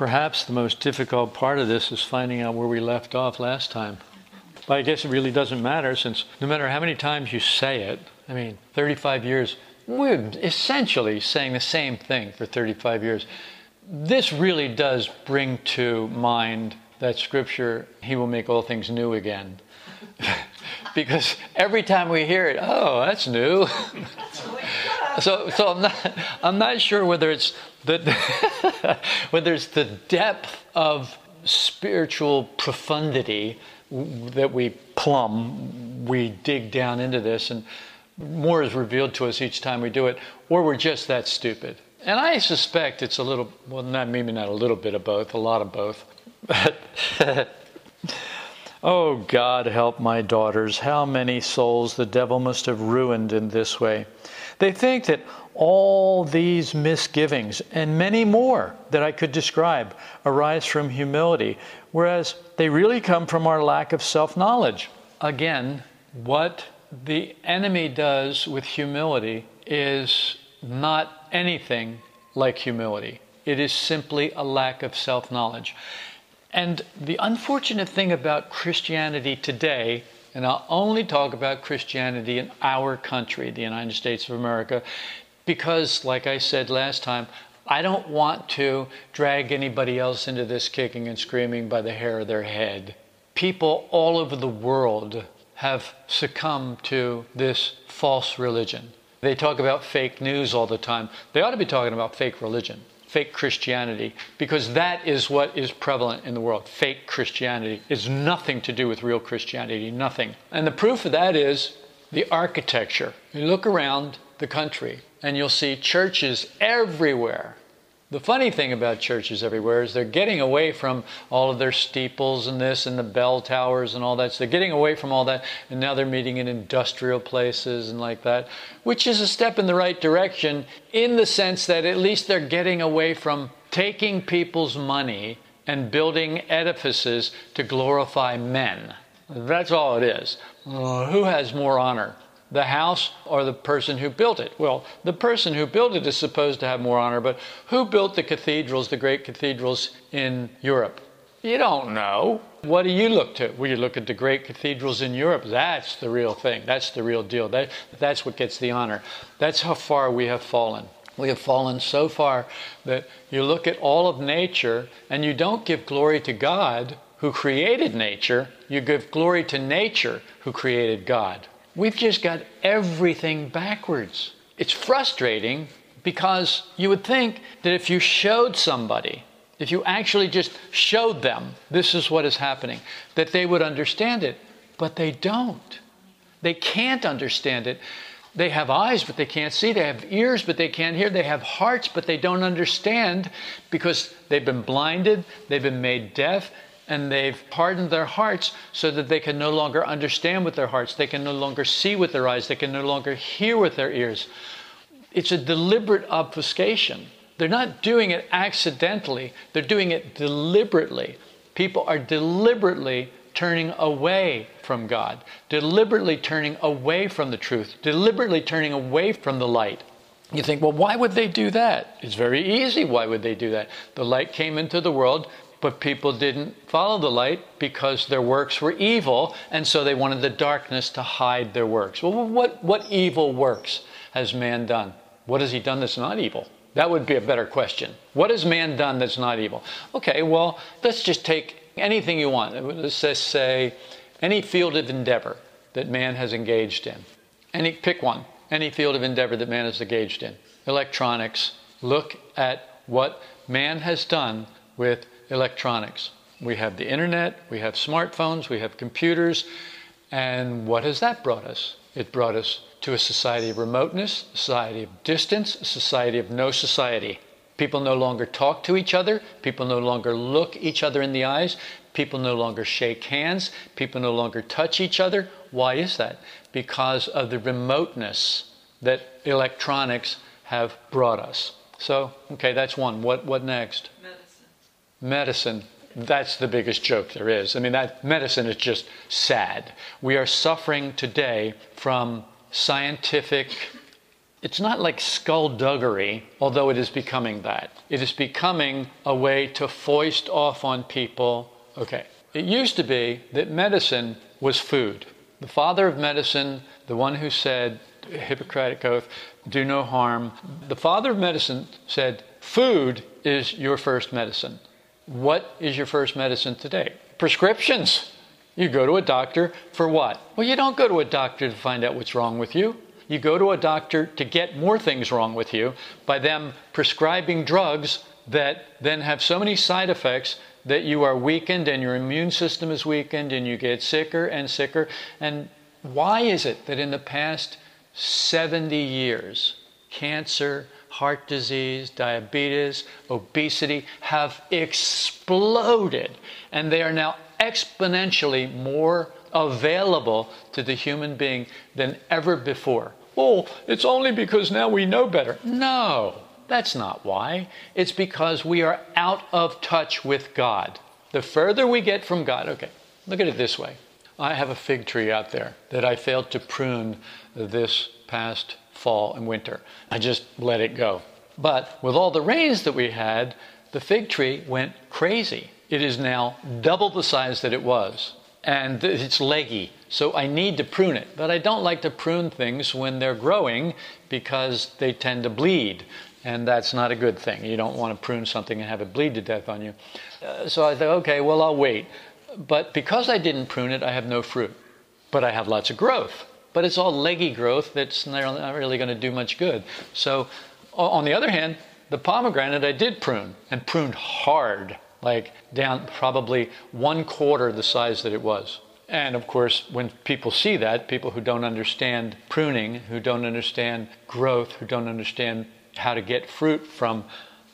Perhaps the most difficult part of this is finding out where we left off last time. But I guess it really doesn't matter since no matter how many times you say it, I mean, 35 years, we're essentially saying the same thing for 35 years. This really does bring to mind that scripture, He will make all things new again. because every time we hear it, oh, that's new. so, so I'm not, I'm not sure whether it's the, whether it's the depth of spiritual profundity that we plumb, we dig down into this, and more is revealed to us each time we do it, or we're just that stupid. And I suspect it's a little, well, not maybe not a little bit of both, a lot of both. Oh, God, help my daughters. How many souls the devil must have ruined in this way. They think that all these misgivings and many more that I could describe arise from humility, whereas they really come from our lack of self knowledge. Again, what the enemy does with humility is not anything like humility. It is simply a lack of self knowledge. And the unfortunate thing about Christianity today, and I'll only talk about Christianity in our country, the United States of America, because, like I said last time, I don't want to drag anybody else into this kicking and screaming by the hair of their head. People all over the world have succumbed to this false religion. They talk about fake news all the time. They ought to be talking about fake religion, fake Christianity, because that is what is prevalent in the world. Fake Christianity is nothing to do with real Christianity, nothing. And the proof of that is the architecture. You look around the country and you'll see churches everywhere the funny thing about churches everywhere is they're getting away from all of their steeples and this and the bell towers and all that. So they're getting away from all that, and now they're meeting in industrial places and like that, which is a step in the right direction in the sense that at least they're getting away from taking people's money and building edifices to glorify men. That's all it is. Uh, who has more honor? The house or the person who built it? Well, the person who built it is supposed to have more honor, but who built the cathedrals, the great cathedrals in Europe? You don't know. What do you look to? Well, you look at the great cathedrals in Europe. That's the real thing. That's the real deal. That, that's what gets the honor. That's how far we have fallen. We have fallen so far that you look at all of nature and you don't give glory to God who created nature, you give glory to nature who created God. We've just got everything backwards. It's frustrating because you would think that if you showed somebody, if you actually just showed them this is what is happening, that they would understand it. But they don't. They can't understand it. They have eyes, but they can't see. They have ears, but they can't hear. They have hearts, but they don't understand because they've been blinded, they've been made deaf, and they've hardened their hearts so that they can no longer understand with their hearts, they can no longer see with their eyes, they can no longer hear with their ears. It's a deliberate obfuscation. They're not doing it accidentally, they're doing it deliberately. People are deliberately turning away from God, deliberately turning away from the truth, deliberately turning away from the light. You think, well, why would they do that? It's very easy. Why would they do that? The light came into the world. But people didn't follow the light because their works were evil, and so they wanted the darkness to hide their works. Well, what, what evil works has man done? What has he done that's not evil? That would be a better question. What has man done that's not evil? Okay, well, let's just take anything you want. Let's just say any field of endeavor that man has engaged in. Any, pick one. Any field of endeavor that man has engaged in. Electronics. Look at what man has done with electronics. We have the internet, we have smartphones, we have computers, and what has that brought us? It brought us to a society of remoteness, a society of distance, a society of no society. People no longer talk to each other, people no longer look each other in the eyes, people no longer shake hands, people no longer touch each other. Why is that? Because of the remoteness that electronics have brought us. So, okay, that's one. What, what next? Medicine, that's the biggest joke there is. I mean, that medicine is just sad. We are suffering today from scientific it's not like skullduggery, although it is becoming that. It is becoming a way to foist off on people. Okay, it used to be that medicine was food. The father of medicine, the one who said, Hippocratic oath, do no harm, the father of medicine said, food is your first medicine. What is your first medicine today? Prescriptions. You go to a doctor for what? Well, you don't go to a doctor to find out what's wrong with you. You go to a doctor to get more things wrong with you by them prescribing drugs that then have so many side effects that you are weakened and your immune system is weakened and you get sicker and sicker. And why is it that in the past 70 years, cancer, heart disease, diabetes, obesity have exploded and they are now exponentially more available to the human being than ever before. Oh, it's only because now we know better. No, that's not why. It's because we are out of touch with God. The further we get from God, okay, look at it this way. I have a fig tree out there that I failed to prune this past fall and winter. I just let it go. But with all the rains that we had, the fig tree went crazy. It is now double the size that it was, and it's leggy. So I need to prune it. But I don't like to prune things when they're growing because they tend to bleed. And that's not a good thing. You don't want to prune something and have it bleed to death on you. Uh, so I thought, okay, well, I'll wait. But because I didn't prune it, I have no fruit. But I have lots of growth. But it's all leggy growth that's not really going to do much good. So, on the other hand, the pomegranate I did prune and pruned hard like down probably one quarter the size that it was. And of course, when people see that, people who don't understand pruning, who don't understand growth, who don't understand how to get fruit from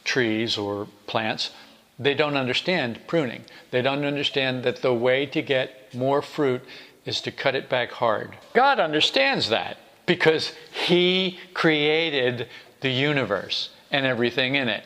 trees or plants, they don't understand pruning. They don't understand that the way to get more fruit is to cut it back hard. God understands that because He created the universe and everything in it.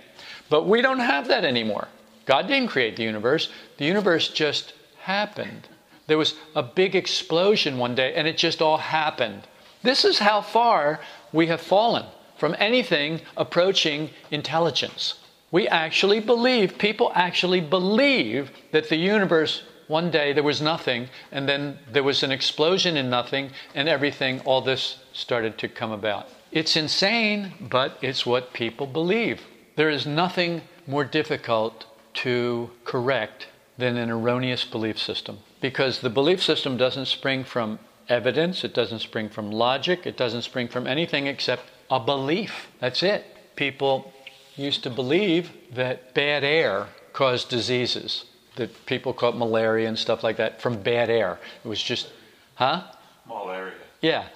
But we don't have that anymore. God didn't create the universe, the universe just happened. There was a big explosion one day and it just all happened. This is how far we have fallen from anything approaching intelligence. We actually believe, people actually believe that the universe, one day there was nothing, and then there was an explosion in nothing, and everything, all this started to come about. It's insane, but it's what people believe. There is nothing more difficult to correct than an erroneous belief system. Because the belief system doesn't spring from evidence, it doesn't spring from logic, it doesn't spring from anything except a belief. That's it. People used to believe that bad air caused diseases, that people caught malaria and stuff like that from bad air. It was just, huh? Malaria. Yeah.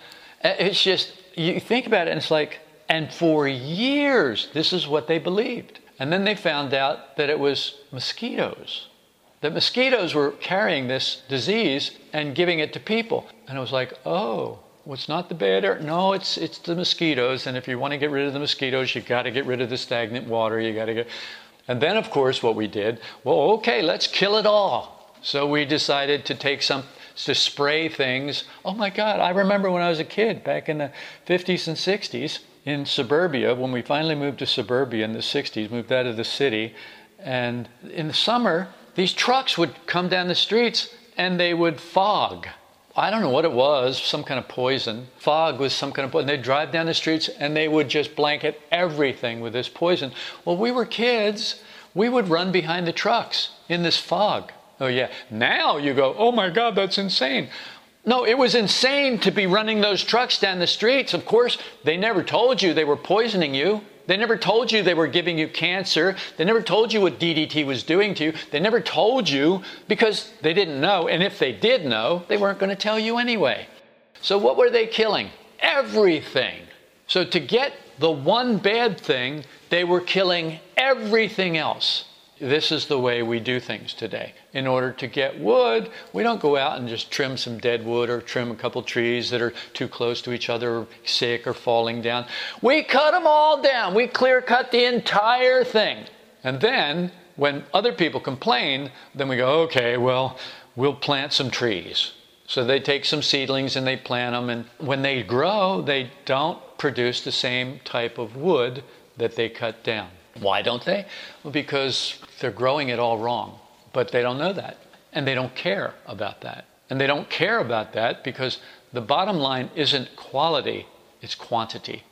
It's just, you think about it and it's like, and for years, this is what they believed. And then they found out that it was mosquitoes. That mosquitoes were carrying this disease and giving it to people. And it was like, oh, well, it's not the bad air. No, it's it's the mosquitoes. And if you want to get rid of the mosquitoes, you've got to get rid of the stagnant water. You got to get. And then, of course, what we did, well, okay, let's kill it all. So we decided to take some to spray things. Oh my God! I remember when I was a kid back in the 50s and 60s in suburbia, when we finally moved to suburbia in the 60s, moved out of the city, and in the summer, these trucks would come down the streets and they would fog. I don't know what it was, some kind of poison. Fog was some kind of poison. They'd drive down the streets and they would just blanket everything with this poison. Well, we were kids. We would run behind the trucks in this fog. Oh, yeah. Now you go, oh my God, that's insane. No, it was insane to be running those trucks down the streets. Of course, they never told you they were poisoning you. They never told you they were giving you cancer. They never told you what DDT was doing to you. They never told you because they didn't know. And if they did know, they weren't going to tell you anyway. So, what were they killing? Everything. So, to get the one bad thing, they were killing everything else this is the way we do things today. In order to get wood, we don't go out and just trim some dead wood or trim a couple trees that are too close to each other or sick or falling down. We cut them all down. We clear cut the entire thing. And then when other people complain, then we go, okay, well, we'll plant some trees. So they take some seedlings and they plant them, and when they grow, they don't produce the same type of wood that they cut down. Why don't they? Well, because they're growing it all wrong, but they don't know that. And they don't care about that. And they don't care about that because the bottom line isn't quality, it's quantity.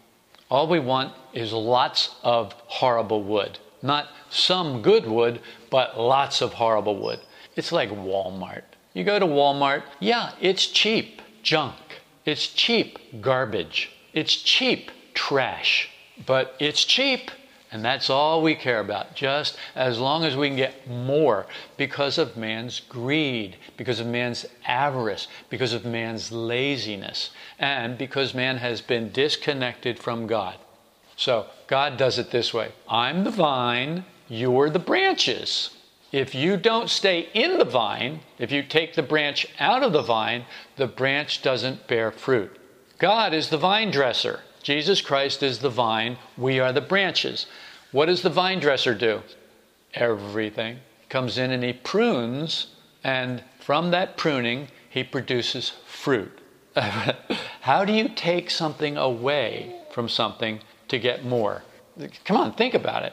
All we want is lots of horrible wood. Not some good wood, but lots of horrible wood. It's like Walmart. You go to Walmart, yeah, it's cheap junk. It's cheap garbage. It's cheap trash. But it's cheap and that's all we care about, just as long as we can get more because of man's greed, because of man's avarice, because of man's laziness, and because man has been disconnected from God. So God does it this way I'm the vine, you're the branches. If you don't stay in the vine, if you take the branch out of the vine, the branch doesn't bear fruit. God is the vine dresser. Jesus Christ is the vine, we are the branches. What does the vine dresser do? Everything. Comes in and he prunes, and from that pruning, he produces fruit. How do you take something away from something to get more? Come on, think about it.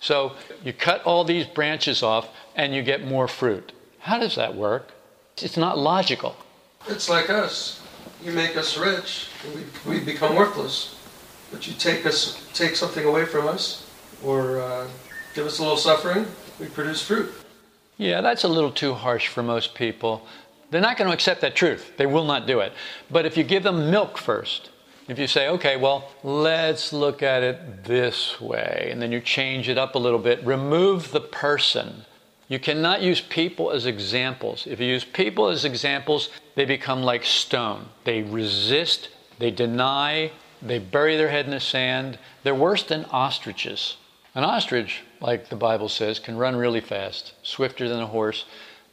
So you cut all these branches off and you get more fruit. How does that work? It's not logical. It's like us. You make us rich, we, we become worthless. But you take us, take something away from us, or uh, give us a little suffering, we produce fruit. Yeah, that's a little too harsh for most people. They're not going to accept that truth. They will not do it. But if you give them milk first, if you say, okay, well, let's look at it this way, and then you change it up a little bit, remove the person. You cannot use people as examples. If you use people as examples, they become like stone. They resist, they deny, they bury their head in the sand. They're worse than ostriches. An ostrich, like the Bible says, can run really fast, swifter than a horse,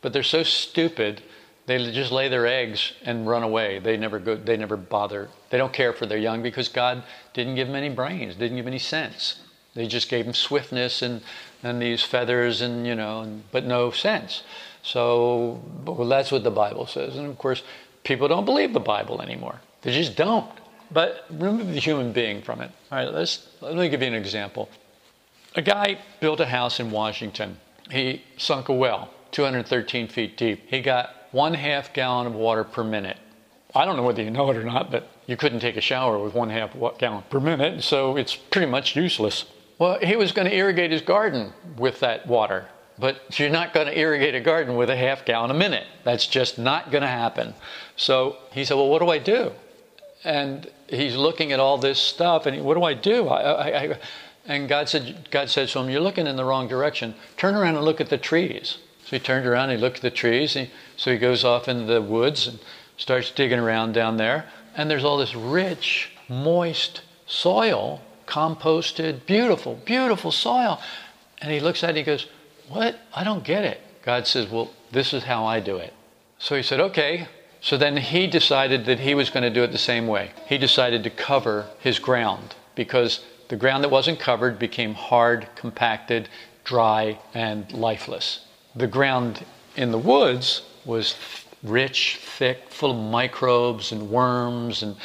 but they're so stupid they just lay their eggs and run away. They never go. They never bother. They don't care for their young because God didn't give them any brains, didn't give them any sense. They just gave them swiftness and and these feathers and you know, and, but no sense. So well, that's what the Bible says. And of course, people don't believe the Bible anymore. They just don't. But remove the human being from it. All right, let's, let me give you an example. A guy built a house in Washington. He sunk a well, 213 feet deep. He got one half gallon of water per minute. I don't know whether you know it or not, but you couldn't take a shower with one half gallon per minute, so it's pretty much useless. Well, he was going to irrigate his garden with that water, but you're not going to irrigate a garden with a half gallon a minute. That's just not going to happen. So he said, Well, what do I do? And he's looking at all this stuff, and he, what do I do? I, I, I, and God said, God said to him, You're looking in the wrong direction. Turn around and look at the trees. So he turned around, and he looked at the trees, he, so he goes off into the woods and starts digging around down there. And there's all this rich, moist soil, composted, beautiful, beautiful soil. And he looks at it and he goes, What? I don't get it. God says, Well, this is how I do it. So he said, Okay. So then he decided that he was going to do it the same way. He decided to cover his ground because the ground that wasn't covered became hard, compacted, dry, and lifeless. The ground in the woods was rich, thick, full of microbes and worms and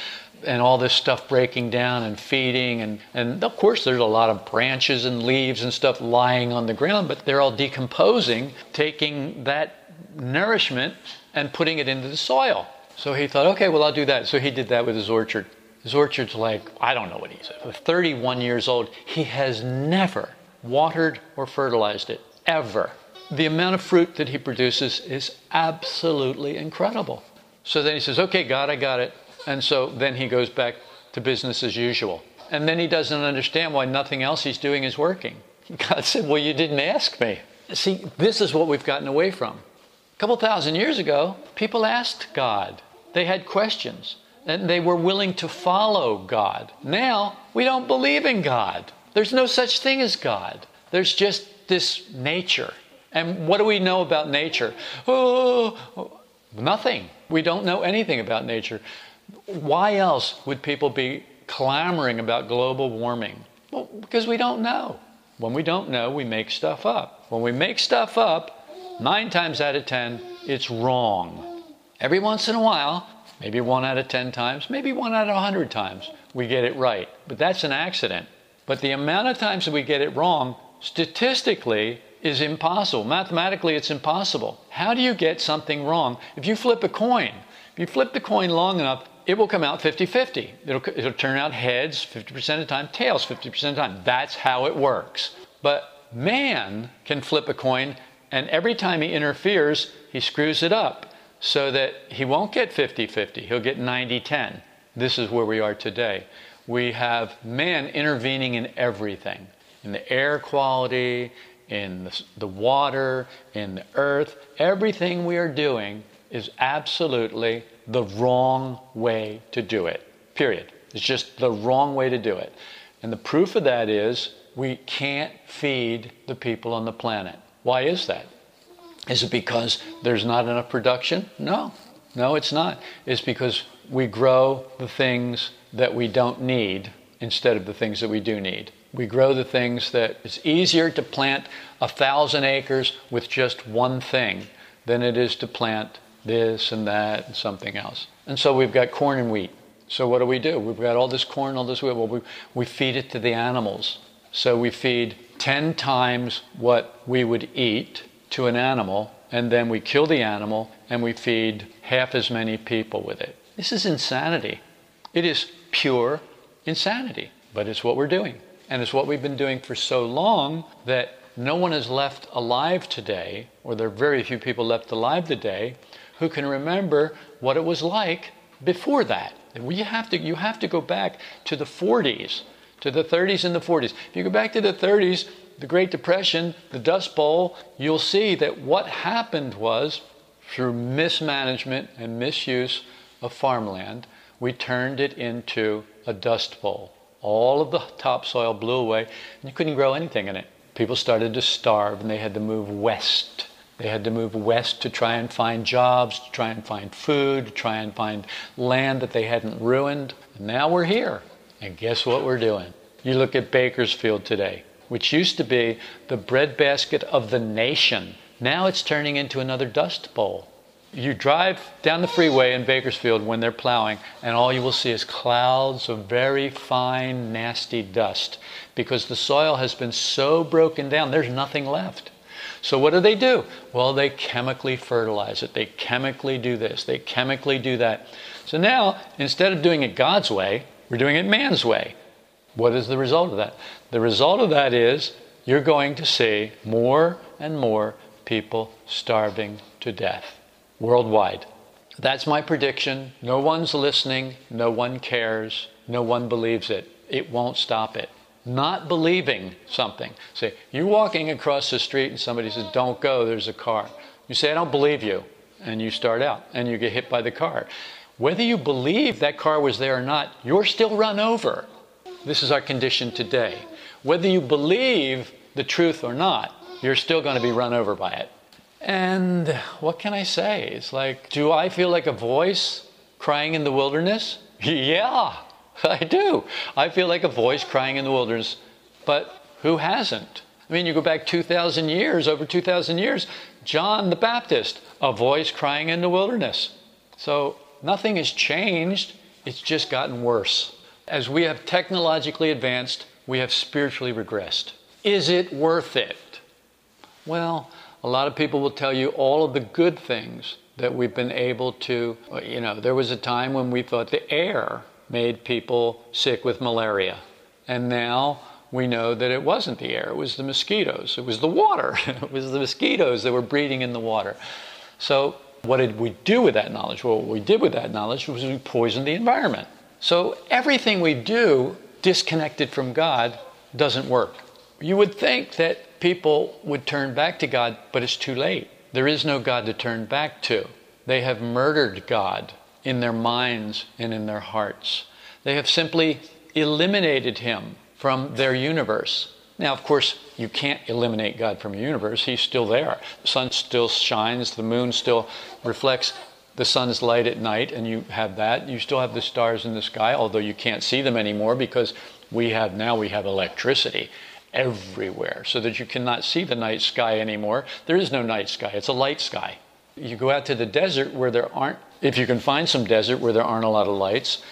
and all this stuff breaking down and feeding and, and of course there's a lot of branches and leaves and stuff lying on the ground but they're all decomposing taking that nourishment and putting it into the soil. So he thought okay well i'll do that. So he did that with his orchard. His orchard's like i don't know what he's 31 years old. He has never watered or fertilized it ever. The amount of fruit that he produces is absolutely incredible. So then he says, Okay, God, I got it. And so then he goes back to business as usual. And then he doesn't understand why nothing else he's doing is working. God said, Well, you didn't ask me. See, this is what we've gotten away from. A couple thousand years ago, people asked God, they had questions, and they were willing to follow God. Now, we don't believe in God. There's no such thing as God, there's just this nature. And what do we know about nature? Oh, nothing. We don't know anything about nature. Why else would people be clamoring about global warming? Well, because we don't know. When we don't know, we make stuff up. When we make stuff up, nine times out of ten, it's wrong. Every once in a while, maybe one out of 10 times, maybe one out of a 100 times, we get it right. But that's an accident. But the amount of times that we get it wrong, statistically, is impossible. Mathematically, it's impossible. How do you get something wrong? If you flip a coin, if you flip the coin long enough, it will come out 50 50. It'll, it'll turn out heads 50% of the time, tails 50% of the time. That's how it works. But man can flip a coin, and every time he interferes, he screws it up so that he won't get 50 50. He'll get 90 10. This is where we are today. We have man intervening in everything in the air quality, in the, the water, in the earth. Everything we are doing is absolutely the wrong way to do it. Period. It's just the wrong way to do it. And the proof of that is we can't feed the people on the planet. Why is that? Is it because there's not enough production? No. No, it's not. It's because we grow the things that we don't need instead of the things that we do need. We grow the things that it's easier to plant a thousand acres with just one thing than it is to plant this and that and something else. And so we've got corn and wheat. So what do we do? We've got all this corn, all this wheat. Well, we, we feed it to the animals. So we feed 10 times what we would eat to an animal, and then we kill the animal and we feed half as many people with it. This is insanity. It is pure insanity, but it's what we're doing. And it's what we've been doing for so long that no one is left alive today, or there are very few people left alive today, who can remember what it was like before that. You have to, you have to go back to the 40s, to the 30s and the 40s. If you go back to the 30s, the Great Depression, the Dust Bowl, you'll see that what happened was through mismanagement and misuse of farmland, we turned it into a dust bowl. All of the topsoil blew away, and you couldn't grow anything in it. People started to starve, and they had to move west. They had to move west to try and find jobs, to try and find food, to try and find land that they hadn't ruined. And now we're here. And guess what we're doing? You look at Bakersfield today, which used to be the breadbasket of the nation. Now it's turning into another dust bowl. You drive down the freeway in Bakersfield when they're plowing, and all you will see is clouds of very fine, nasty dust because the soil has been so broken down, there's nothing left. So, what do they do? Well, they chemically fertilize it. They chemically do this. They chemically do that. So now, instead of doing it God's way, we're doing it man's way. What is the result of that? The result of that is you're going to see more and more people starving to death worldwide. That's my prediction. No one's listening. No one cares. No one believes it. It won't stop it. Not believing something. Say, you're walking across the street and somebody says, Don't go, there's a car. You say, I don't believe you. And you start out and you get hit by the car. Whether you believe that car was there or not, you're still run over. This is our condition today. Whether you believe the truth or not, you're still going to be run over by it. And what can I say? It's like, do I feel like a voice crying in the wilderness? yeah, I do. I feel like a voice crying in the wilderness. But who hasn't? I mean, you go back 2,000 years, over 2,000 years, John the Baptist, a voice crying in the wilderness. So nothing has changed, it's just gotten worse. As we have technologically advanced, we have spiritually regressed. Is it worth it? Well, a lot of people will tell you all of the good things that we've been able to, you know, there was a time when we thought the air made people sick with malaria. And now we know that it wasn't the air, it was the mosquitoes, it was the water, it was the mosquitoes that were breeding in the water. So, what did we do with that knowledge? Well, what we did with that knowledge was we poisoned the environment. So, everything we do disconnected from God doesn't work. You would think that people would turn back to God, but it's too late. There is no God to turn back to. They have murdered God in their minds and in their hearts. They have simply eliminated Him from their universe. Now, of course, you can't eliminate God from your universe. He's still there. The sun still shines, the moon still reflects the sun's light at night, and you have that. You still have the stars in the sky, although you can't see them anymore because we have now we have electricity everywhere so that you cannot see the night sky anymore. There is no night sky, it's a light sky. You go out to the desert where there aren't, if you can find some desert where there aren't a lot of lights,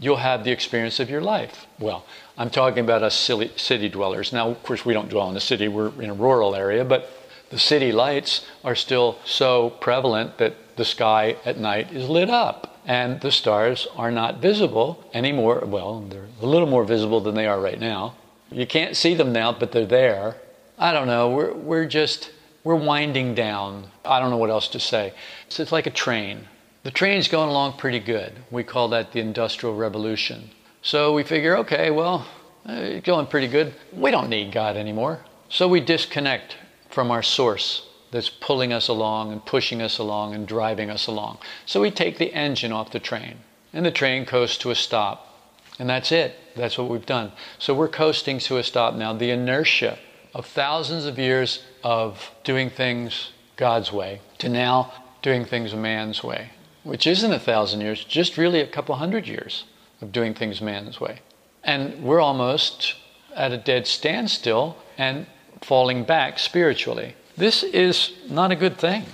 you'll have the experience of your life. Well, I'm talking about us silly, city dwellers. Now, of course, we don't dwell in a city, we're in a rural area, but the city lights are still so prevalent that the sky at night is lit up and the stars are not visible anymore. Well, they're a little more visible than they are right now. You can't see them now, but they're there. I don't know. We're, we're just, we're winding down. I don't know what else to say. So it's like a train. The train's going along pretty good. We call that the Industrial Revolution. So we figure, okay, well, uh, it's going pretty good. We don't need God anymore. So we disconnect from our source that's pulling us along and pushing us along and driving us along. So we take the engine off the train, and the train coasts to a stop. And that's it. That's what we've done. So we're coasting to a stop now. The inertia of thousands of years of doing things God's way to now doing things man's way, which isn't a thousand years, just really a couple hundred years of doing things man's way. And we're almost at a dead standstill and falling back spiritually. This is not a good thing.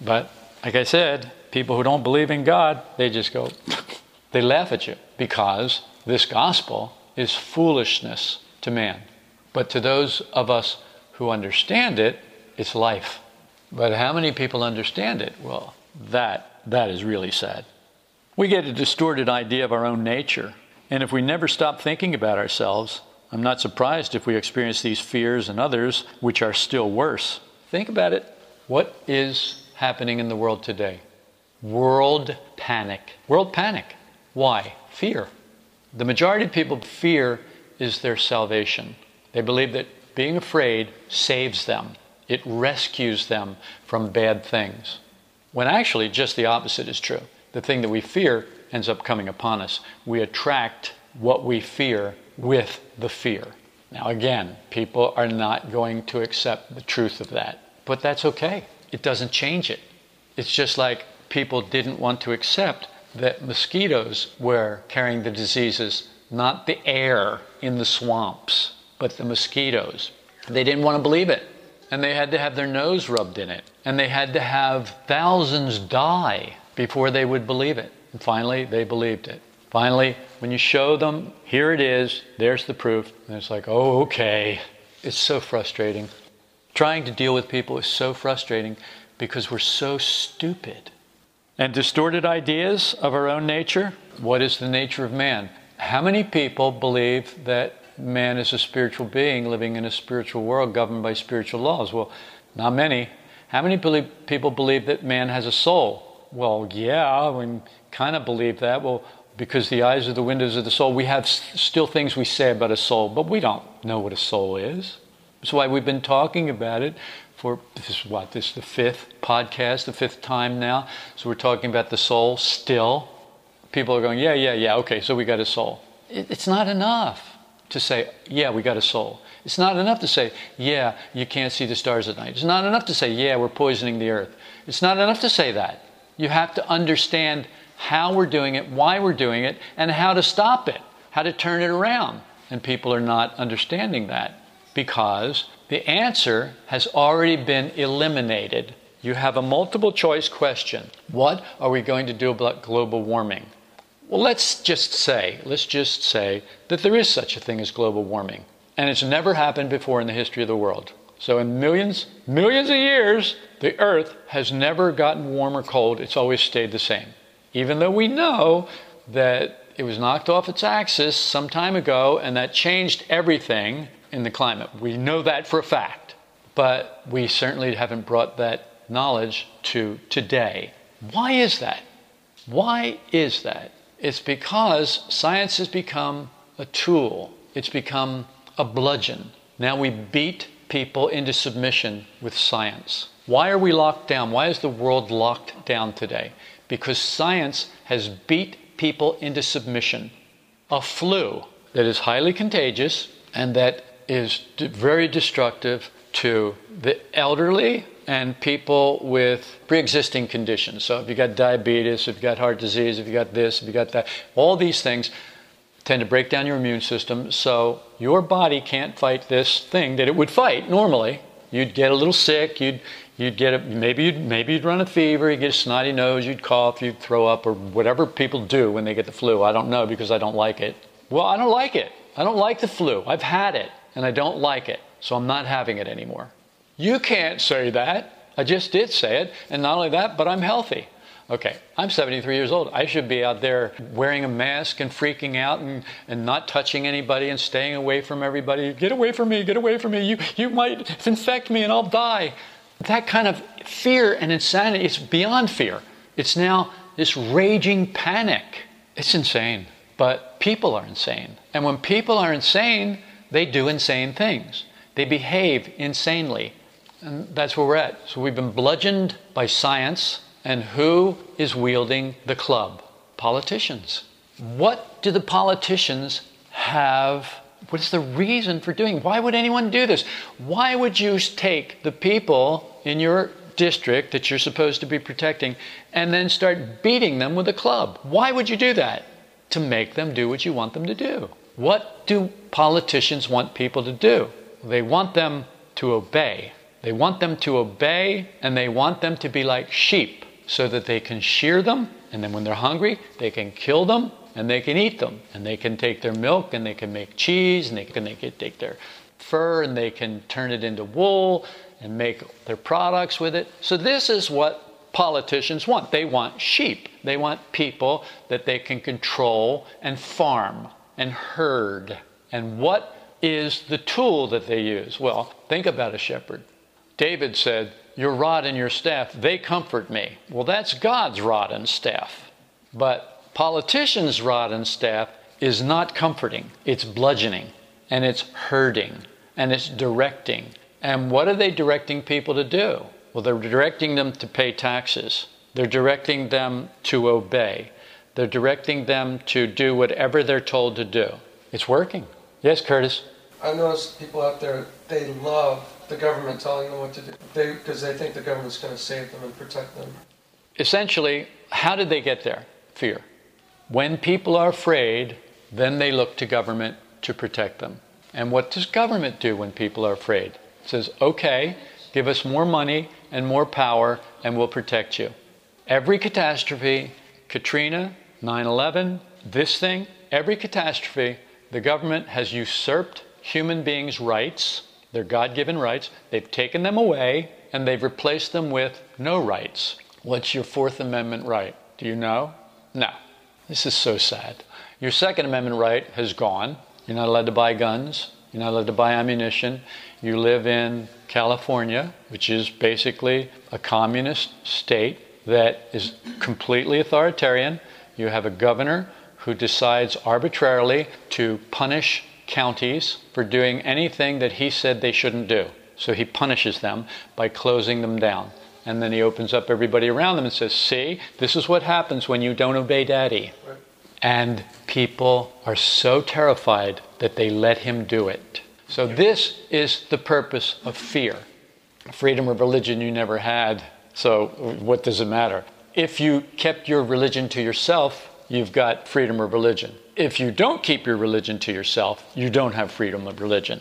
But like I said, people who don't believe in God, they just go, they laugh at you because this gospel is foolishness to man. But to those of us who understand it, it's life. But how many people understand it? Well, that that is really sad. We get a distorted idea of our own nature, and if we never stop thinking about ourselves, I'm not surprised if we experience these fears and others, which are still worse. Think about it. What is happening in the world today? World panic. World panic. Why? Fear. The majority of people fear is their salvation. They believe that being afraid saves them, it rescues them from bad things. When actually, just the opposite is true. The thing that we fear ends up coming upon us. We attract what we fear with the fear. Now, again, people are not going to accept the truth of that, but that's okay. It doesn't change it. It's just like people didn't want to accept that mosquitoes were carrying the diseases, not the air in the swamps, but the mosquitoes. They didn't want to believe it. And they had to have their nose rubbed in it. And they had to have thousands die before they would believe it. And finally, they believed it. Finally, when you show them, here it is, there's the proof, and it's like, oh, okay. It's so frustrating. Trying to deal with people is so frustrating because we're so stupid. And distorted ideas of our own nature. What is the nature of man? How many people believe that man is a spiritual being living in a spiritual world governed by spiritual laws? Well, not many. How many people believe that man has a soul? Well, yeah, we kind of believe that. Well, because the eyes are the windows of the soul. We have still things we say about a soul, but we don't know what a soul is. That's why we've been talking about it for this is what this is the fifth podcast, the fifth time now. So we're talking about the soul still. People are going, yeah, yeah, yeah. Okay, so we got a soul. It, it's not enough to say, yeah, we got a soul. It's not enough to say, yeah, you can't see the stars at night. It's not enough to say, yeah, we're poisoning the earth. It's not enough to say that. You have to understand how we're doing it, why we're doing it, and how to stop it, how to turn it around. And people are not understanding that because the answer has already been eliminated. You have a multiple choice question What are we going to do about global warming? Well, let's just say, let's just say that there is such a thing as global warming. And it's never happened before in the history of the world. So, in millions, millions of years, the Earth has never gotten warm or cold. It's always stayed the same even though we know that it was knocked off its axis some time ago and that changed everything in the climate. We know that for a fact, but we certainly haven't brought that knowledge to today. Why is that? Why is that? It's because science has become a tool, it's become a bludgeon. Now we beat people into submission with science. Why are we locked down? Why is the world locked down today? because science has beat people into submission. A flu that is highly contagious and that is very destructive to the elderly and people with pre-existing conditions. So if you got diabetes, if you got heart disease, if you got this, if you got that, all these things tend to break down your immune system so your body can't fight this thing that it would fight normally You'd get a little sick. You'd you'd get a, maybe you'd maybe you'd run a fever. You'd get a snotty nose. You'd cough. You'd throw up, or whatever people do when they get the flu. I don't know because I don't like it. Well, I don't like it. I don't like the flu. I've had it, and I don't like it, so I'm not having it anymore. You can't say that. I just did say it, and not only that, but I'm healthy. Okay, I'm 73 years old. I should be out there wearing a mask and freaking out and, and not touching anybody and staying away from everybody. Get away from me, get away from me. You, you might infect me and I'll die. That kind of fear and insanity, it's beyond fear. It's now this raging panic. It's insane. But people are insane. And when people are insane, they do insane things. They behave insanely. And that's where we're at. So we've been bludgeoned by science and who is wielding the club? Politicians. What do the politicians have? What is the reason for doing? Why would anyone do this? Why would you take the people in your district that you're supposed to be protecting and then start beating them with a club? Why would you do that? To make them do what you want them to do. What do politicians want people to do? They want them to obey. They want them to obey and they want them to be like sheep so that they can shear them, and then when they're hungry, they can kill them and they can eat them. And they can take their milk and they can make cheese, and they can, they can take their fur and they can turn it into wool and make their products with it. So, this is what politicians want. They want sheep, they want people that they can control and farm and herd. And what is the tool that they use? Well, think about a shepherd. David said, your rod and your staff, they comfort me. Well, that's God's rod and staff. But politicians' rod and staff is not comforting, it's bludgeoning, and it's hurting, and it's directing. And what are they directing people to do? Well, they're directing them to pay taxes, they're directing them to obey, they're directing them to do whatever they're told to do. It's working. Yes, Curtis? I notice people out there, they love the government telling them what to do because they, they think the government's going to save them and protect them. Essentially, how did they get there? Fear. When people are afraid, then they look to government to protect them. And what does government do when people are afraid? It says, okay, give us more money and more power, and we'll protect you. Every catastrophe, Katrina, 9 11, this thing, every catastrophe, the government has usurped human beings' rights their God given rights. They've taken them away and they've replaced them with no rights. What's your Fourth Amendment right? Do you know? No. This is so sad. Your Second Amendment right has gone. You're not allowed to buy guns. You're not allowed to buy ammunition. You live in California, which is basically a communist state that is completely authoritarian. You have a governor who decides arbitrarily to punish counties for doing anything that he said they shouldn't do. So he punishes them by closing them down. And then he opens up everybody around them and says, See, this is what happens when you don't obey daddy. And people are so terrified that they let him do it. So, this is the purpose of fear. Freedom of religion you never had, so what does it matter? If you kept your religion to yourself, you've got freedom of religion. If you don't keep your religion to yourself, you don't have freedom of religion.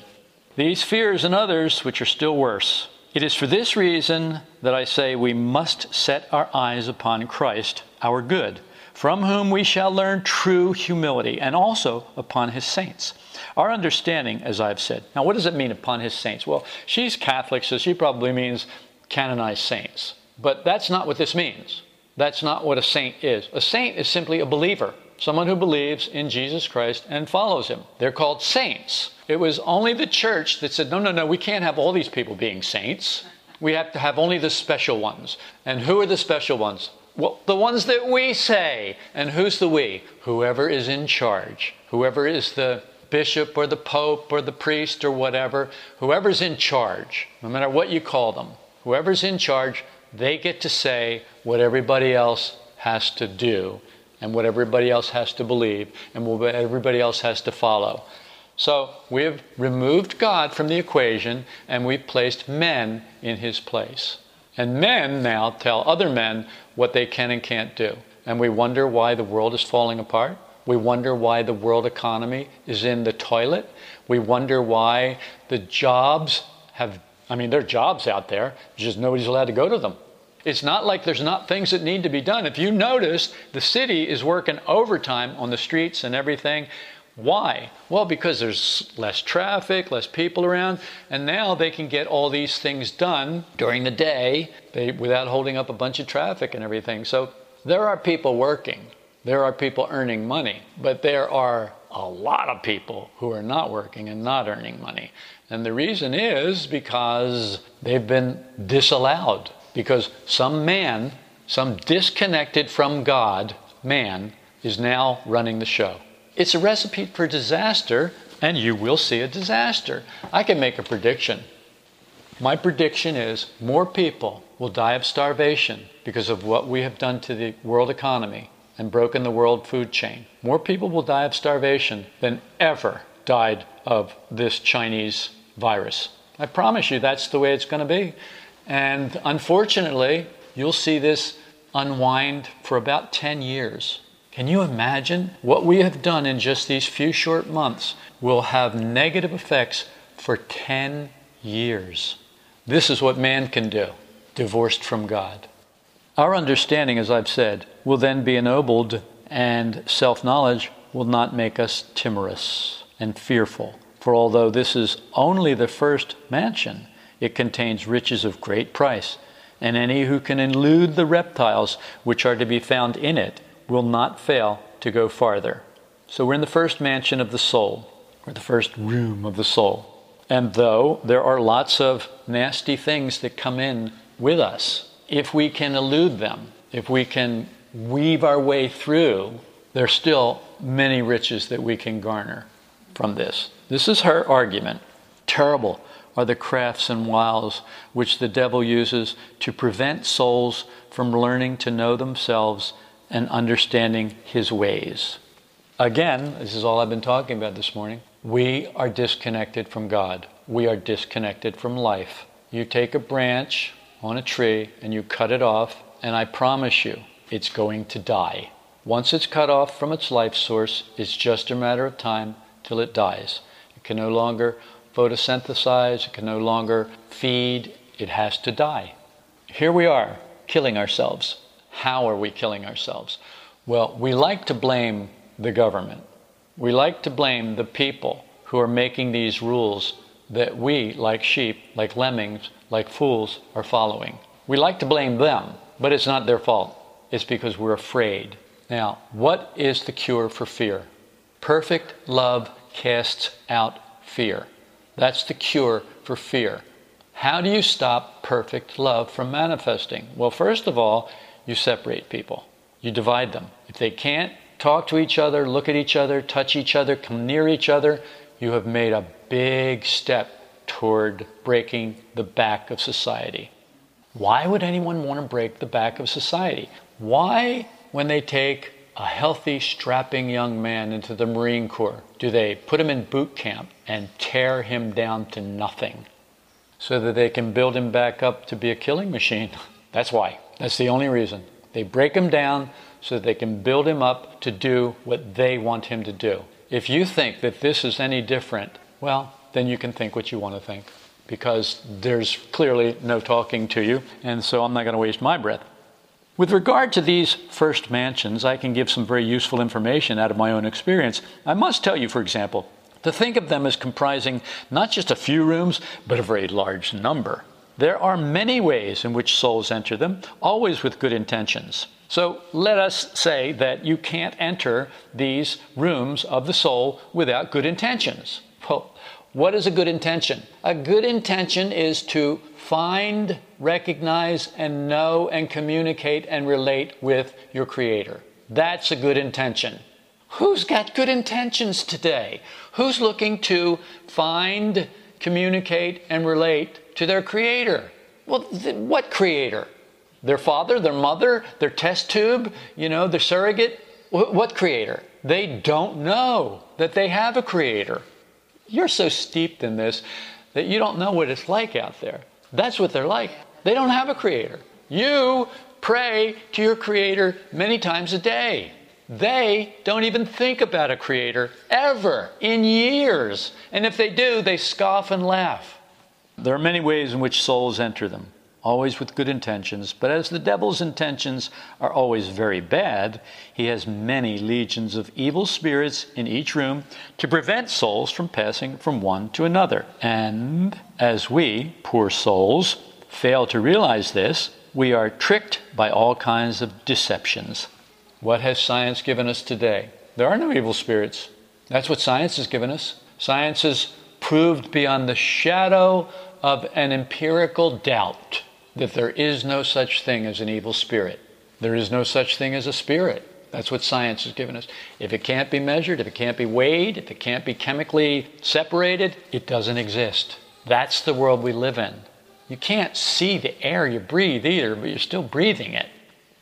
These fears and others, which are still worse. It is for this reason that I say we must set our eyes upon Christ, our good, from whom we shall learn true humility, and also upon his saints. Our understanding, as I've said. Now, what does it mean upon his saints? Well, she's Catholic, so she probably means canonized saints. But that's not what this means. That's not what a saint is. A saint is simply a believer, someone who believes in Jesus Christ and follows him. They're called saints. It was only the church that said, no, no, no, we can't have all these people being saints. We have to have only the special ones. And who are the special ones? Well, the ones that we say. And who's the we? Whoever is in charge. Whoever is the bishop or the pope or the priest or whatever. Whoever's in charge, no matter what you call them. Whoever's in charge, they get to say what everybody else has to do and what everybody else has to believe and what everybody else has to follow. So we have removed God from the equation and we've placed men in his place. And men now tell other men what they can and can't do. And we wonder why the world is falling apart. We wonder why the world economy is in the toilet. We wonder why the jobs have I mean, there are jobs out there, just nobody's allowed to go to them. It's not like there's not things that need to be done. If you notice, the city is working overtime on the streets and everything. Why? Well, because there's less traffic, less people around, and now they can get all these things done during the day they, without holding up a bunch of traffic and everything. So there are people working, there are people earning money, but there are a lot of people who are not working and not earning money. And the reason is because they've been disallowed, because some man, some disconnected from God man, is now running the show. It's a recipe for disaster, and you will see a disaster. I can make a prediction. My prediction is more people will die of starvation because of what we have done to the world economy and broken the world food chain. More people will die of starvation than ever died of this Chinese virus. I promise you that's the way it's going to be. And unfortunately, you'll see this unwind for about 10 years. Can you imagine what we have done in just these few short months will have negative effects for 10 years? This is what man can do, divorced from God. Our understanding, as I've said, will then be ennobled, and self knowledge will not make us timorous and fearful. For although this is only the first mansion, it contains riches of great price, and any who can elude the reptiles which are to be found in it will not fail to go farther. So we're in the first mansion of the soul, or the first room of the soul. And though there are lots of nasty things that come in with us, if we can elude them, if we can weave our way through, there's still many riches that we can garner from this. This is her argument. Terrible are the crafts and wiles which the devil uses to prevent souls from learning to know themselves and understanding his ways. Again, this is all I've been talking about this morning. We are disconnected from God. We are disconnected from life. You take a branch on a tree and you cut it off, and I promise you, it's going to die. Once it's cut off from its life source, it's just a matter of time till it dies. It can no longer photosynthesize, it can no longer feed, it has to die. Here we are, killing ourselves. How are we killing ourselves? Well, we like to blame the government. We like to blame the people who are making these rules that we, like sheep, like lemmings, like fools, are following. We like to blame them, but it's not their fault. It's because we're afraid. Now, what is the cure for fear? Perfect love casts out fear. That's the cure for fear. How do you stop perfect love from manifesting? Well, first of all, you separate people, you divide them. If they can't talk to each other, look at each other, touch each other, come near each other, you have made a big step toward breaking the back of society. Why would anyone want to break the back of society? Why, when they take a healthy, strapping young man into the Marine Corps, do they put him in boot camp and tear him down to nothing so that they can build him back up to be a killing machine? That's why. That's the only reason. They break him down so that they can build him up to do what they want him to do. If you think that this is any different, well, then you can think what you want to think because there's clearly no talking to you, and so I'm not going to waste my breath. With regard to these first mansions, I can give some very useful information out of my own experience. I must tell you, for example, to think of them as comprising not just a few rooms, but a very large number. There are many ways in which souls enter them, always with good intentions. So let us say that you can't enter these rooms of the soul without good intentions. Well, what is a good intention? A good intention is to find, recognize, and know and communicate and relate with your Creator. That's a good intention. Who's got good intentions today? Who's looking to find, communicate, and relate to their creator. Well, th- what creator? Their father, their mother, their test tube, you know, their surrogate? What creator? They don't know that they have a creator. You're so steeped in this that you don't know what it's like out there. That's what they're like. They don't have a creator. You pray to your creator many times a day. They don't even think about a creator ever in years. And if they do, they scoff and laugh. There are many ways in which souls enter them, always with good intentions, but as the devil's intentions are always very bad, he has many legions of evil spirits in each room to prevent souls from passing from one to another. And as we, poor souls, fail to realize this, we are tricked by all kinds of deceptions. What has science given us today? There are no evil spirits. That's what science has given us. Science has proved beyond the shadow of an empirical doubt that there is no such thing as an evil spirit. There is no such thing as a spirit. That's what science has given us. If it can't be measured, if it can't be weighed, if it can't be chemically separated, it doesn't exist. That's the world we live in. You can't see the air you breathe either, but you're still breathing it.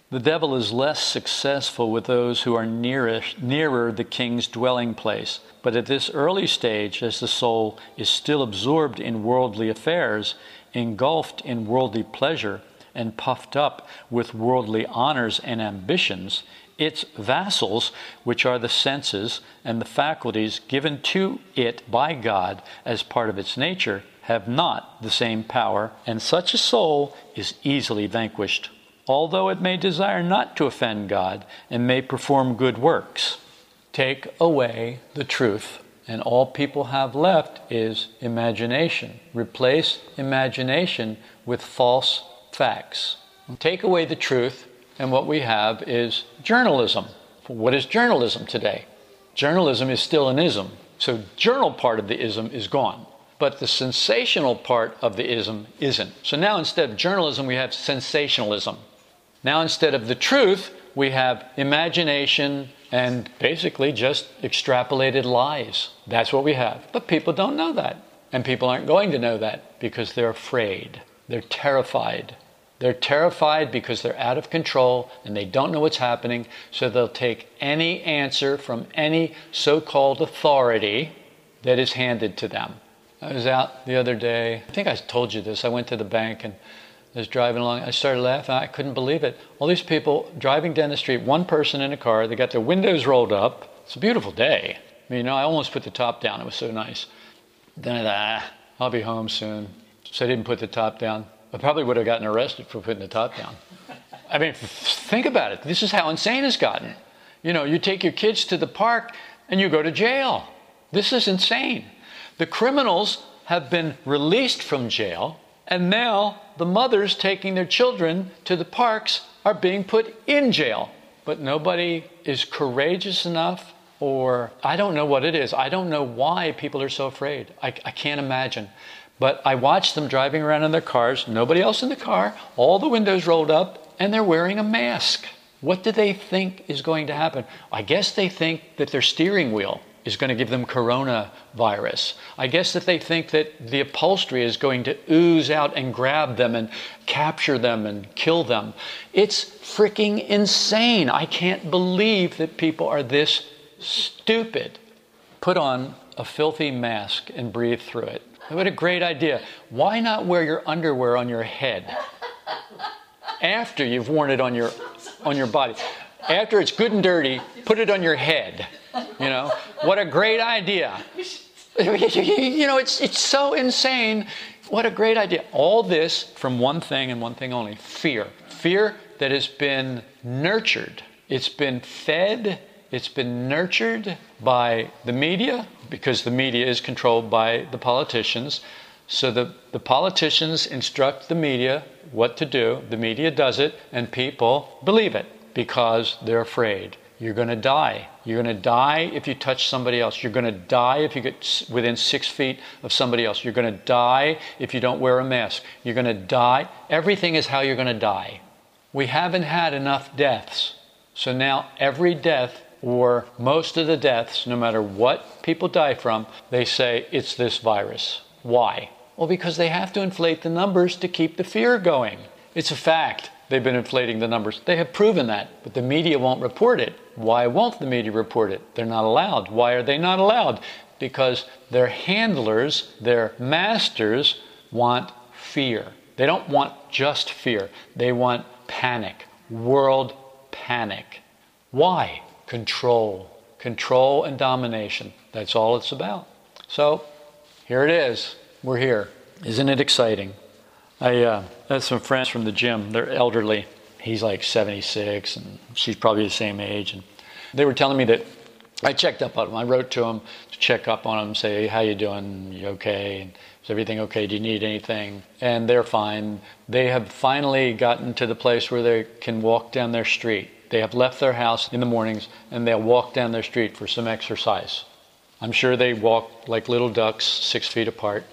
The devil is less successful with those who are nearest, nearer the king's dwelling place. But at this early stage, as the soul is still absorbed in worldly affairs, engulfed in worldly pleasure, and puffed up with worldly honors and ambitions, its vassals, which are the senses and the faculties given to it by God as part of its nature, have not the same power, and such a soul is easily vanquished although it may desire not to offend God and may perform good works. Take away the truth, and all people have left is imagination. Replace imagination with false facts. Take away the truth, and what we have is journalism. What is journalism today? Journalism is still an ism. So, journal part of the ism is gone but the sensational part of the ism isn't. So now instead of journalism, we have sensationalism. Now, instead of the truth, we have imagination and basically just extrapolated lies. That's what we have. But people don't know that. And people aren't going to know that because they're afraid. They're terrified. They're terrified because they're out of control and they don't know what's happening, so they'll take any answer from any so called authority that is handed to them. I was out the other day, I think I told you this. I went to the bank and I was driving along. I started laughing. I couldn't believe it. All these people driving down the street, one person in a car. They got their windows rolled up. It's a beautiful day. I mean, you know, I almost put the top down. It was so nice. Then I thought, ah, I'll be home soon. So I didn't put the top down. I probably would have gotten arrested for putting the top down. I mean, think about it. This is how insane it's gotten. You know, you take your kids to the park and you go to jail. This is insane. The criminals have been released from jail and now the mothers taking their children to the parks are being put in jail. But nobody is courageous enough, or I don't know what it is. I don't know why people are so afraid. I, I can't imagine. But I watch them driving around in their cars, nobody else in the car, all the windows rolled up, and they're wearing a mask. What do they think is going to happen? I guess they think that their steering wheel is going to give them coronavirus. I guess that they think that the upholstery is going to ooze out and grab them and capture them and kill them. It's freaking insane. I can't believe that people are this stupid. Put on a filthy mask and breathe through it. What a great idea. Why not wear your underwear on your head after you've worn it on your on your body? After it's good and dirty, put it on your head. You know, what a great idea. you know, it's, it's so insane. What a great idea. All this from one thing and one thing only fear. Fear that has been nurtured, it's been fed, it's been nurtured by the media because the media is controlled by the politicians. So the, the politicians instruct the media what to do, the media does it, and people believe it because they're afraid. You're going to die. You're going to die if you touch somebody else. You're going to die if you get within six feet of somebody else. You're going to die if you don't wear a mask. You're going to die. Everything is how you're going to die. We haven't had enough deaths. So now every death, or most of the deaths, no matter what people die from, they say it's this virus. Why? Well, because they have to inflate the numbers to keep the fear going. It's a fact. They've been inflating the numbers. They have proven that, but the media won't report it. Why won't the media report it? They're not allowed. Why are they not allowed? Because their handlers, their masters, want fear. They don't want just fear, they want panic, world panic. Why? Control. Control and domination. That's all it's about. So, here it is. We're here. Isn't it exciting? I uh, have some friends from the gym. They're elderly. He's like 76, and she's probably the same age. And they were telling me that I checked up on them. I wrote to them to check up on them, say, how you doing? You okay? And is everything okay? Do you need anything? And they're fine. They have finally gotten to the place where they can walk down their street. They have left their house in the mornings and they'll walk down their street for some exercise. I'm sure they walk like little ducks, six feet apart.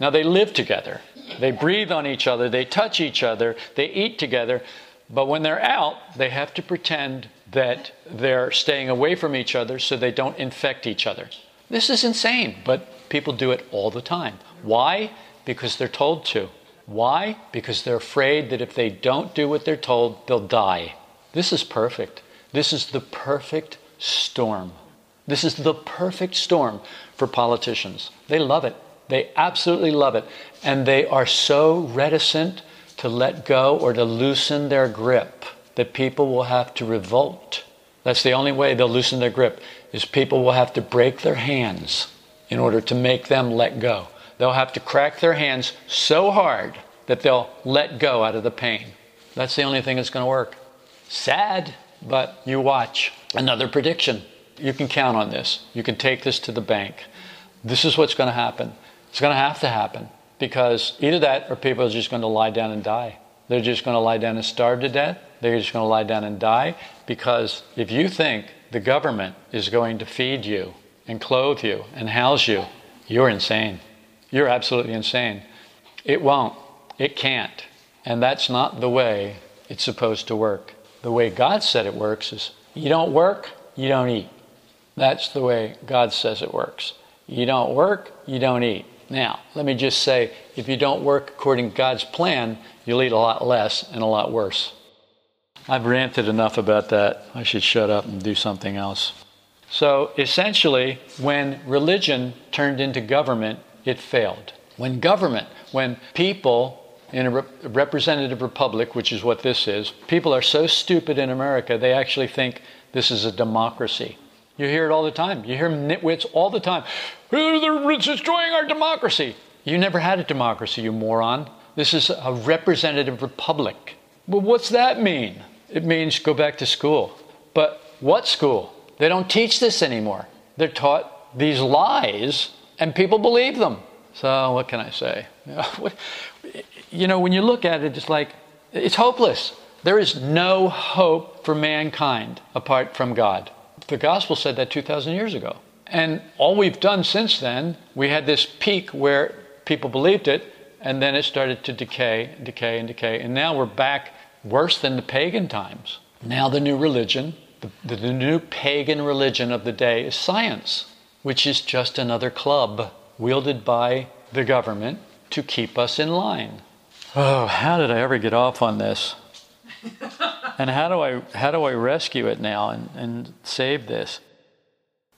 Now they live together. They breathe on each other, they touch each other, they eat together, but when they're out, they have to pretend that they're staying away from each other so they don't infect each other. This is insane, but people do it all the time. Why? Because they're told to. Why? Because they're afraid that if they don't do what they're told, they'll die. This is perfect. This is the perfect storm. This is the perfect storm for politicians. They love it. They absolutely love it. And they are so reticent to let go or to loosen their grip that people will have to revolt. That's the only way they'll loosen their grip is people will have to break their hands in order to make them let go. They'll have to crack their hands so hard that they'll let go out of the pain. That's the only thing that's going to work. Sad, but you watch. Another prediction. You can count on this. You can take this to the bank. This is what's going to happen. It's going to have to happen because either that or people are just going to lie down and die. They're just going to lie down and starve to death. They're just going to lie down and die because if you think the government is going to feed you and clothe you and house you, you're insane. You're absolutely insane. It won't. It can't. And that's not the way it's supposed to work. The way God said it works is you don't work, you don't eat. That's the way God says it works. You don't work, you don't eat. Now, let me just say if you don't work according to God's plan, you'll eat a lot less and a lot worse. I've ranted enough about that. I should shut up and do something else. So essentially, when religion turned into government, it failed. When government, when people in a representative republic, which is what this is, people are so stupid in America, they actually think this is a democracy. You hear it all the time. You hear nitwits all the time. They're destroying our democracy. You never had a democracy, you moron. This is a representative republic. Well, what's that mean? It means go back to school. But what school? They don't teach this anymore. They're taught these lies, and people believe them. So, what can I say? You know, when you look at it, it's like, it's hopeless. There is no hope for mankind apart from God. The gospel said that 2,000 years ago. And all we've done since then, we had this peak where people believed it, and then it started to decay, decay, and decay. And now we're back worse than the pagan times. Now the new religion, the, the new pagan religion of the day is science, which is just another club wielded by the government to keep us in line. Oh, how did I ever get off on this? and how do I how do I rescue it now and, and save this?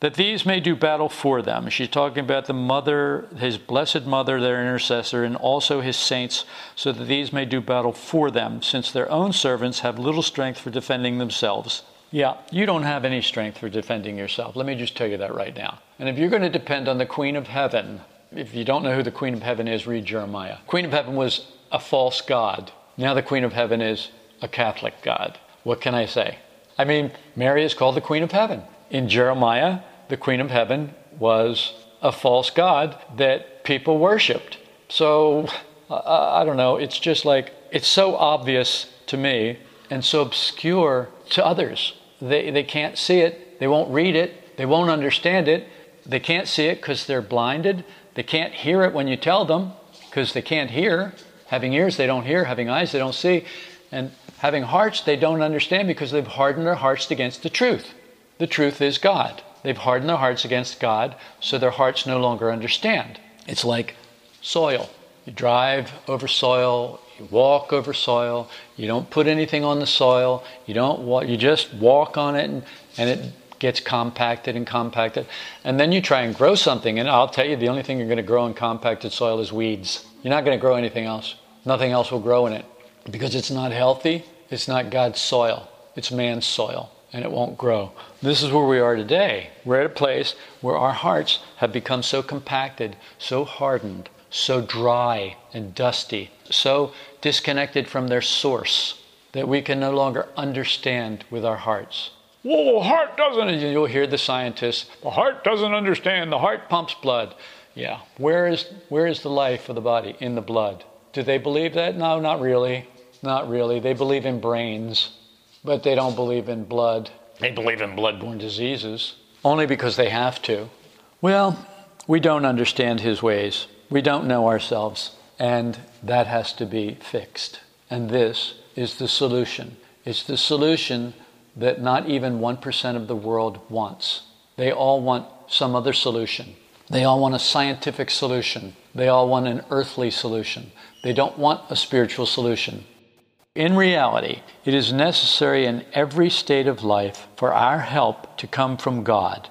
That these may do battle for them. She's talking about the mother, his blessed mother, their intercessor, and also his saints, so that these may do battle for them, since their own servants have little strength for defending themselves. Yeah, you don't have any strength for defending yourself. Let me just tell you that right now. And if you're going to depend on the Queen of Heaven, if you don't know who the Queen of Heaven is, read Jeremiah. Queen of Heaven was a false god. Now the Queen of Heaven is a Catholic God. What can I say? I mean, Mary is called the Queen of Heaven. In Jeremiah, the Queen of Heaven was a false God that people worshiped. So, uh, I don't know, it's just like, it's so obvious to me and so obscure to others. They, they can't see it, they won't read it, they won't understand it, they can't see it because they're blinded, they can't hear it when you tell them because they can't hear. Having ears, they don't hear, having eyes, they don't see. And having hearts they don't understand because they've hardened their hearts against the truth. The truth is God. They've hardened their hearts against God, so their hearts no longer understand. It's like soil. You drive over soil, you walk over soil, you don't put anything on the soil, you don't you just walk on it and, and it gets compacted and compacted. And then you try and grow something, and I'll tell you the only thing you're going to grow in compacted soil is weeds. You're not going to grow anything else. Nothing else will grow in it because it's not healthy. It's not God's soil, it's man's soil, and it won't grow. This is where we are today. We're at a place where our hearts have become so compacted, so hardened, so dry and dusty, so disconnected from their source that we can no longer understand with our hearts. The heart doesn't, you'll hear the scientists, the heart doesn't understand, the heart pumps blood. Yeah, where is, where is the life of the body? In the blood. Do they believe that? No, not really. Not really. They believe in brains, but they don't believe in blood. They believe in blood-borne diseases, only because they have to. Well, we don't understand his ways. We don't know ourselves, and that has to be fixed. And this is the solution. It's the solution that not even 1% of the world wants. They all want some other solution. They all want a scientific solution. They all want an earthly solution. They don't want a spiritual solution. In reality, it is necessary in every state of life for our help to come from God.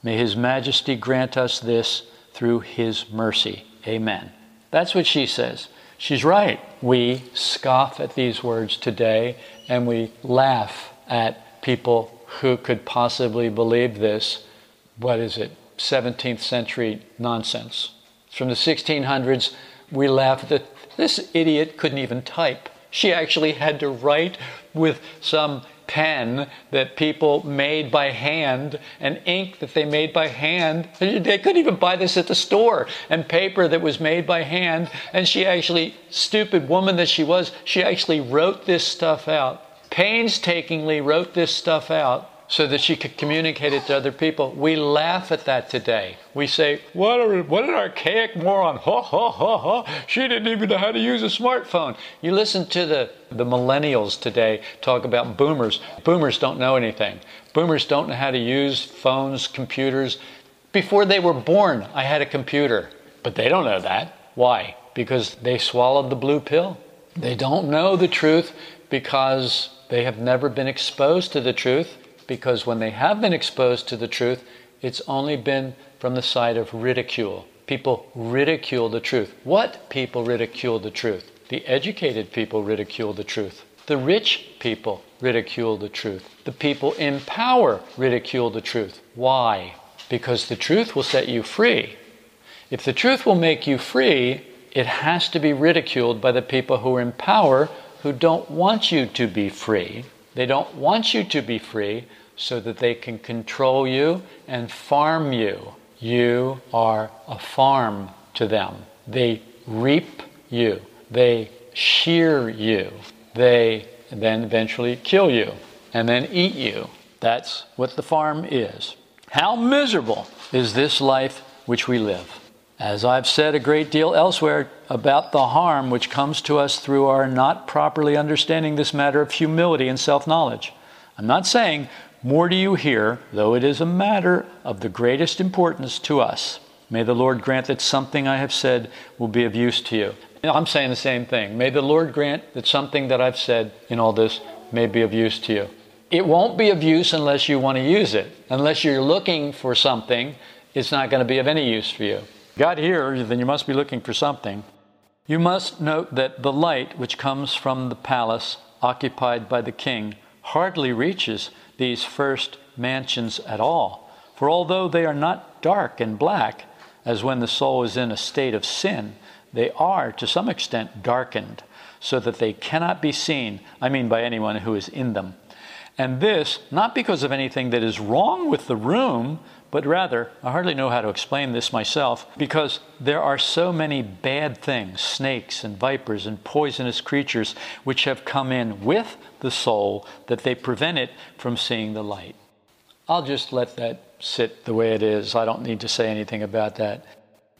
May His Majesty grant us this through His mercy. Amen. That's what she says. She's right. We scoff at these words today and we laugh at people who could possibly believe this. What is it? 17th century nonsense. It's From the 1600s, we laugh that this idiot couldn't even type. She actually had to write with some pen that people made by hand and ink that they made by hand. They couldn't even buy this at the store. And paper that was made by hand. And she actually, stupid woman that she was, she actually wrote this stuff out. Painstakingly wrote this stuff out so that she could communicate it to other people. We laugh at that today. We say, what, what an archaic moron. Ha, ha, ha, ha. She didn't even know how to use a smartphone. You listen to the, the millennials today talk about boomers. Boomers don't know anything. Boomers don't know how to use phones, computers. Before they were born, I had a computer. But they don't know that. Why? Because they swallowed the blue pill. They don't know the truth because they have never been exposed to the truth because when they have been exposed to the truth, it's only been from the side of ridicule. People ridicule the truth. What people ridicule the truth? The educated people ridicule the truth. The rich people ridicule the truth. The people in power ridicule the truth. Why? Because the truth will set you free. If the truth will make you free, it has to be ridiculed by the people who are in power who don't want you to be free. They don't want you to be free, so that they can control you and farm you. You are a farm to them. They reap you, they shear you, they then eventually kill you and then eat you. That's what the farm is. How miserable is this life which we live? As I've said a great deal elsewhere about the harm which comes to us through our not properly understanding this matter of humility and self knowledge. I'm not saying more do you hear, though it is a matter of the greatest importance to us. May the Lord grant that something I have said will be of use to you. I'm saying the same thing. May the Lord grant that something that I've said in all this may be of use to you. It won't be of use unless you want to use it. Unless you're looking for something, it's not going to be of any use for you. God here, then you must be looking for something. You must note that the light which comes from the palace occupied by the king hardly reaches these first mansions at all. For although they are not dark and black, as when the soul is in a state of sin, they are to some extent darkened, so that they cannot be seen, I mean by anyone who is in them. And this, not because of anything that is wrong with the room, but rather, I hardly know how to explain this myself, because there are so many bad things, snakes and vipers and poisonous creatures, which have come in with the soul that they prevent it from seeing the light. I'll just let that sit the way it is. I don't need to say anything about that.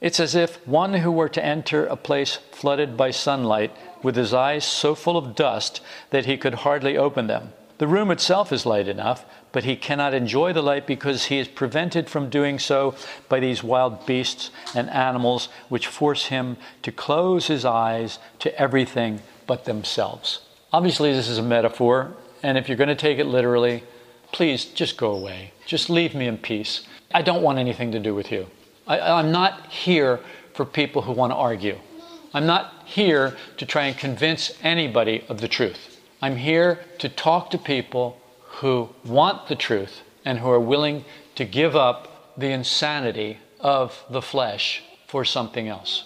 It's as if one who were to enter a place flooded by sunlight with his eyes so full of dust that he could hardly open them. The room itself is light enough, but he cannot enjoy the light because he is prevented from doing so by these wild beasts and animals which force him to close his eyes to everything but themselves. Obviously, this is a metaphor, and if you're going to take it literally, please just go away. Just leave me in peace. I don't want anything to do with you. I, I'm not here for people who want to argue. I'm not here to try and convince anybody of the truth. I'm here to talk to people who want the truth and who are willing to give up the insanity of the flesh for something else.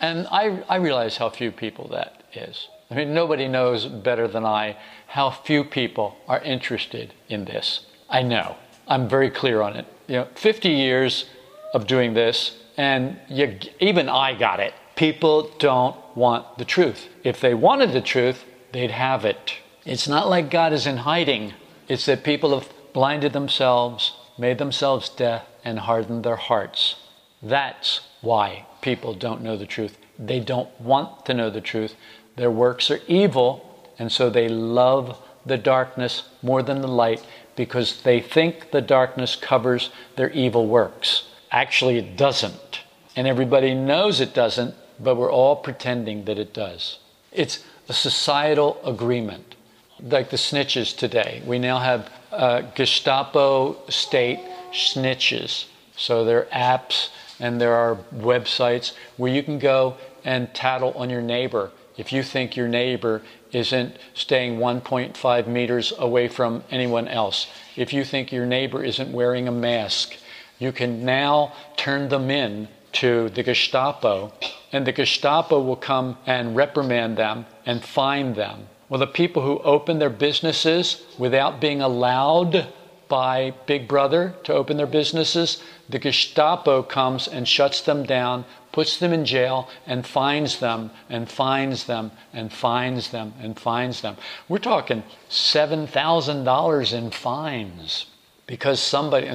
And I, I realize how few people that is. I mean, nobody knows better than I how few people are interested in this. I know. I'm very clear on it. You know, 50 years of doing this, and you, even I got it. People don't want the truth. If they wanted the truth, they'd have it. It's not like God is in hiding, it's that people have blinded themselves, made themselves deaf, and hardened their hearts. That's why people don't know the truth. They don't want to know the truth. Their works are evil, and so they love the darkness more than the light because they think the darkness covers their evil works. Actually, it doesn't. And everybody knows it doesn't, but we're all pretending that it does. It's a societal agreement. Like the snitches today. We now have uh, Gestapo state snitches. So there are apps and there are websites where you can go and tattle on your neighbor if you think your neighbor isn't staying 1.5 meters away from anyone else, if you think your neighbor isn't wearing a mask, you can now turn them in to the Gestapo, and the Gestapo will come and reprimand them and fine them. Well, the people who open their businesses without being allowed by Big Brother to open their businesses, the Gestapo comes and shuts them down, puts them in jail, and fines them, and fines them, and fines them, and fines them. We're talking $7,000 in fines because somebody,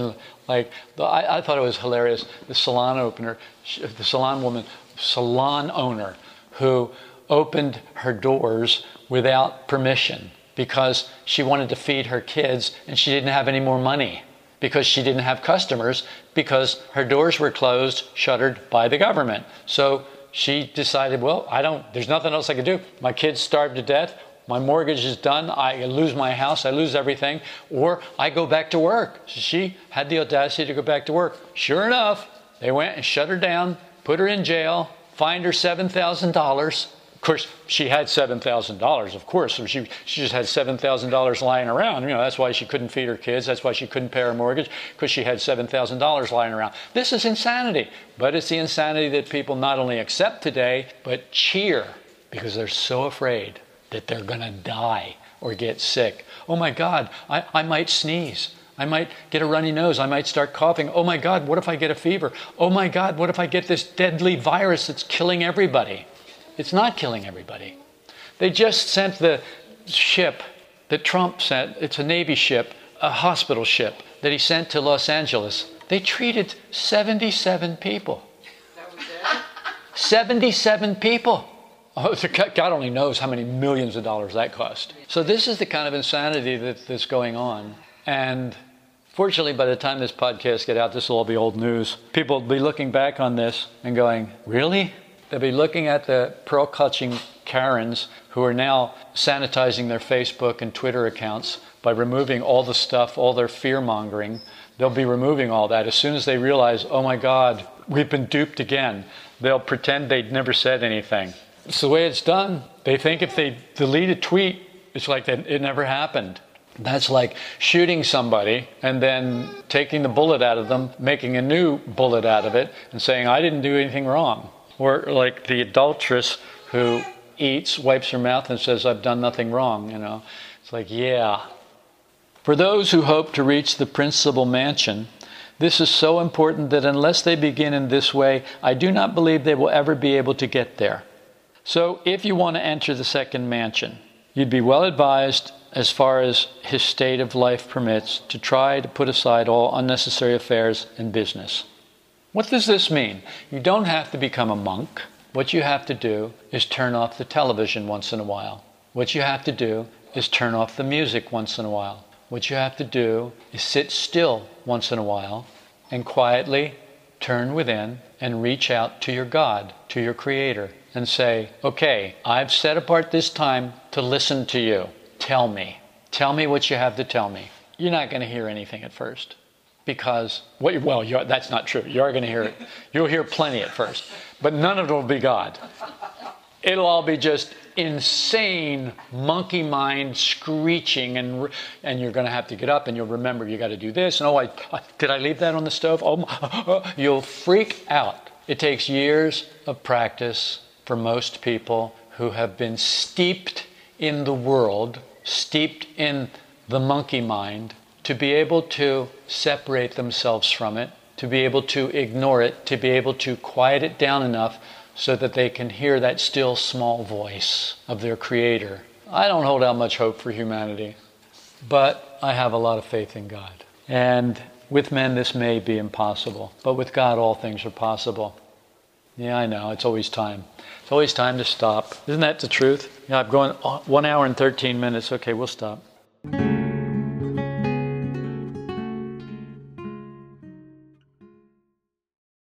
like, I, I, thought it was hilarious. The salon opener, the salon woman, salon owner who opened her doors without permission because she wanted to feed her kids and she didn't have any more money because she didn't have customers because her doors were closed, shuttered by the government. So she decided, well, I don't, there's nothing else I can do. My kids starved to death. My mortgage is done. I lose my house. I lose everything. Or I go back to work. She had the audacity to go back to work. Sure enough, they went and shut her down, put her in jail, fined her $7,000 course, she had $7,000, of course. She, she just had $7,000 lying around. You know, that's why she couldn't feed her kids. That's why she couldn't pay her mortgage, because she had $7,000 lying around. This is insanity. But it's the insanity that people not only accept today, but cheer because they're so afraid that they're going to die or get sick. Oh my God, I, I might sneeze. I might get a runny nose. I might start coughing. Oh my God, what if I get a fever? Oh my God, what if I get this deadly virus that's killing everybody? It's not killing everybody. They just sent the ship that Trump sent, it's a Navy ship, a hospital ship that he sent to Los Angeles. They treated 77 people. 77 people. Oh, God only knows how many millions of dollars that cost. So, this is the kind of insanity that, that's going on. And fortunately, by the time this podcast gets out, this will all be old news. People will be looking back on this and going, Really? They'll be looking at the pearl clutching Karens who are now sanitizing their Facebook and Twitter accounts by removing all the stuff, all their fear mongering. They'll be removing all that. As soon as they realize, oh my God, we've been duped again, they'll pretend they'd never said anything. It's the way it's done. They think if they delete a tweet, it's like it never happened. That's like shooting somebody and then taking the bullet out of them, making a new bullet out of it, and saying, I didn't do anything wrong. Or like the adulteress who eats, wipes her mouth, and says, I've done nothing wrong. You know, it's like, yeah. For those who hope to reach the principal mansion, this is so important that unless they begin in this way, I do not believe they will ever be able to get there. So, if you want to enter the second mansion, you'd be well advised, as far as his state of life permits, to try to put aside all unnecessary affairs and business. What does this mean? You don't have to become a monk. What you have to do is turn off the television once in a while. What you have to do is turn off the music once in a while. What you have to do is sit still once in a while and quietly turn within and reach out to your God, to your Creator, and say, Okay, I've set apart this time to listen to you. Tell me. Tell me what you have to tell me. You're not going to hear anything at first because well that's not true. You are going to hear it you'll hear plenty at first but none of it will be god. It'll all be just insane monkey mind screeching and and you're going to have to get up and you'll remember you got to do this. And oh I, I, did i leave that on the stove? Oh my, you'll freak out. It takes years of practice for most people who have been steeped in the world, steeped in the monkey mind, to be able to separate themselves from it, to be able to ignore it, to be able to quiet it down enough so that they can hear that still small voice of their Creator. I don't hold out much hope for humanity, but I have a lot of faith in God. And with men, this may be impossible, but with God, all things are possible. Yeah, I know. It's always time. It's always time to stop. Isn't that the truth? Yeah, I'm going uh, one hour and 13 minutes. Okay, we'll stop.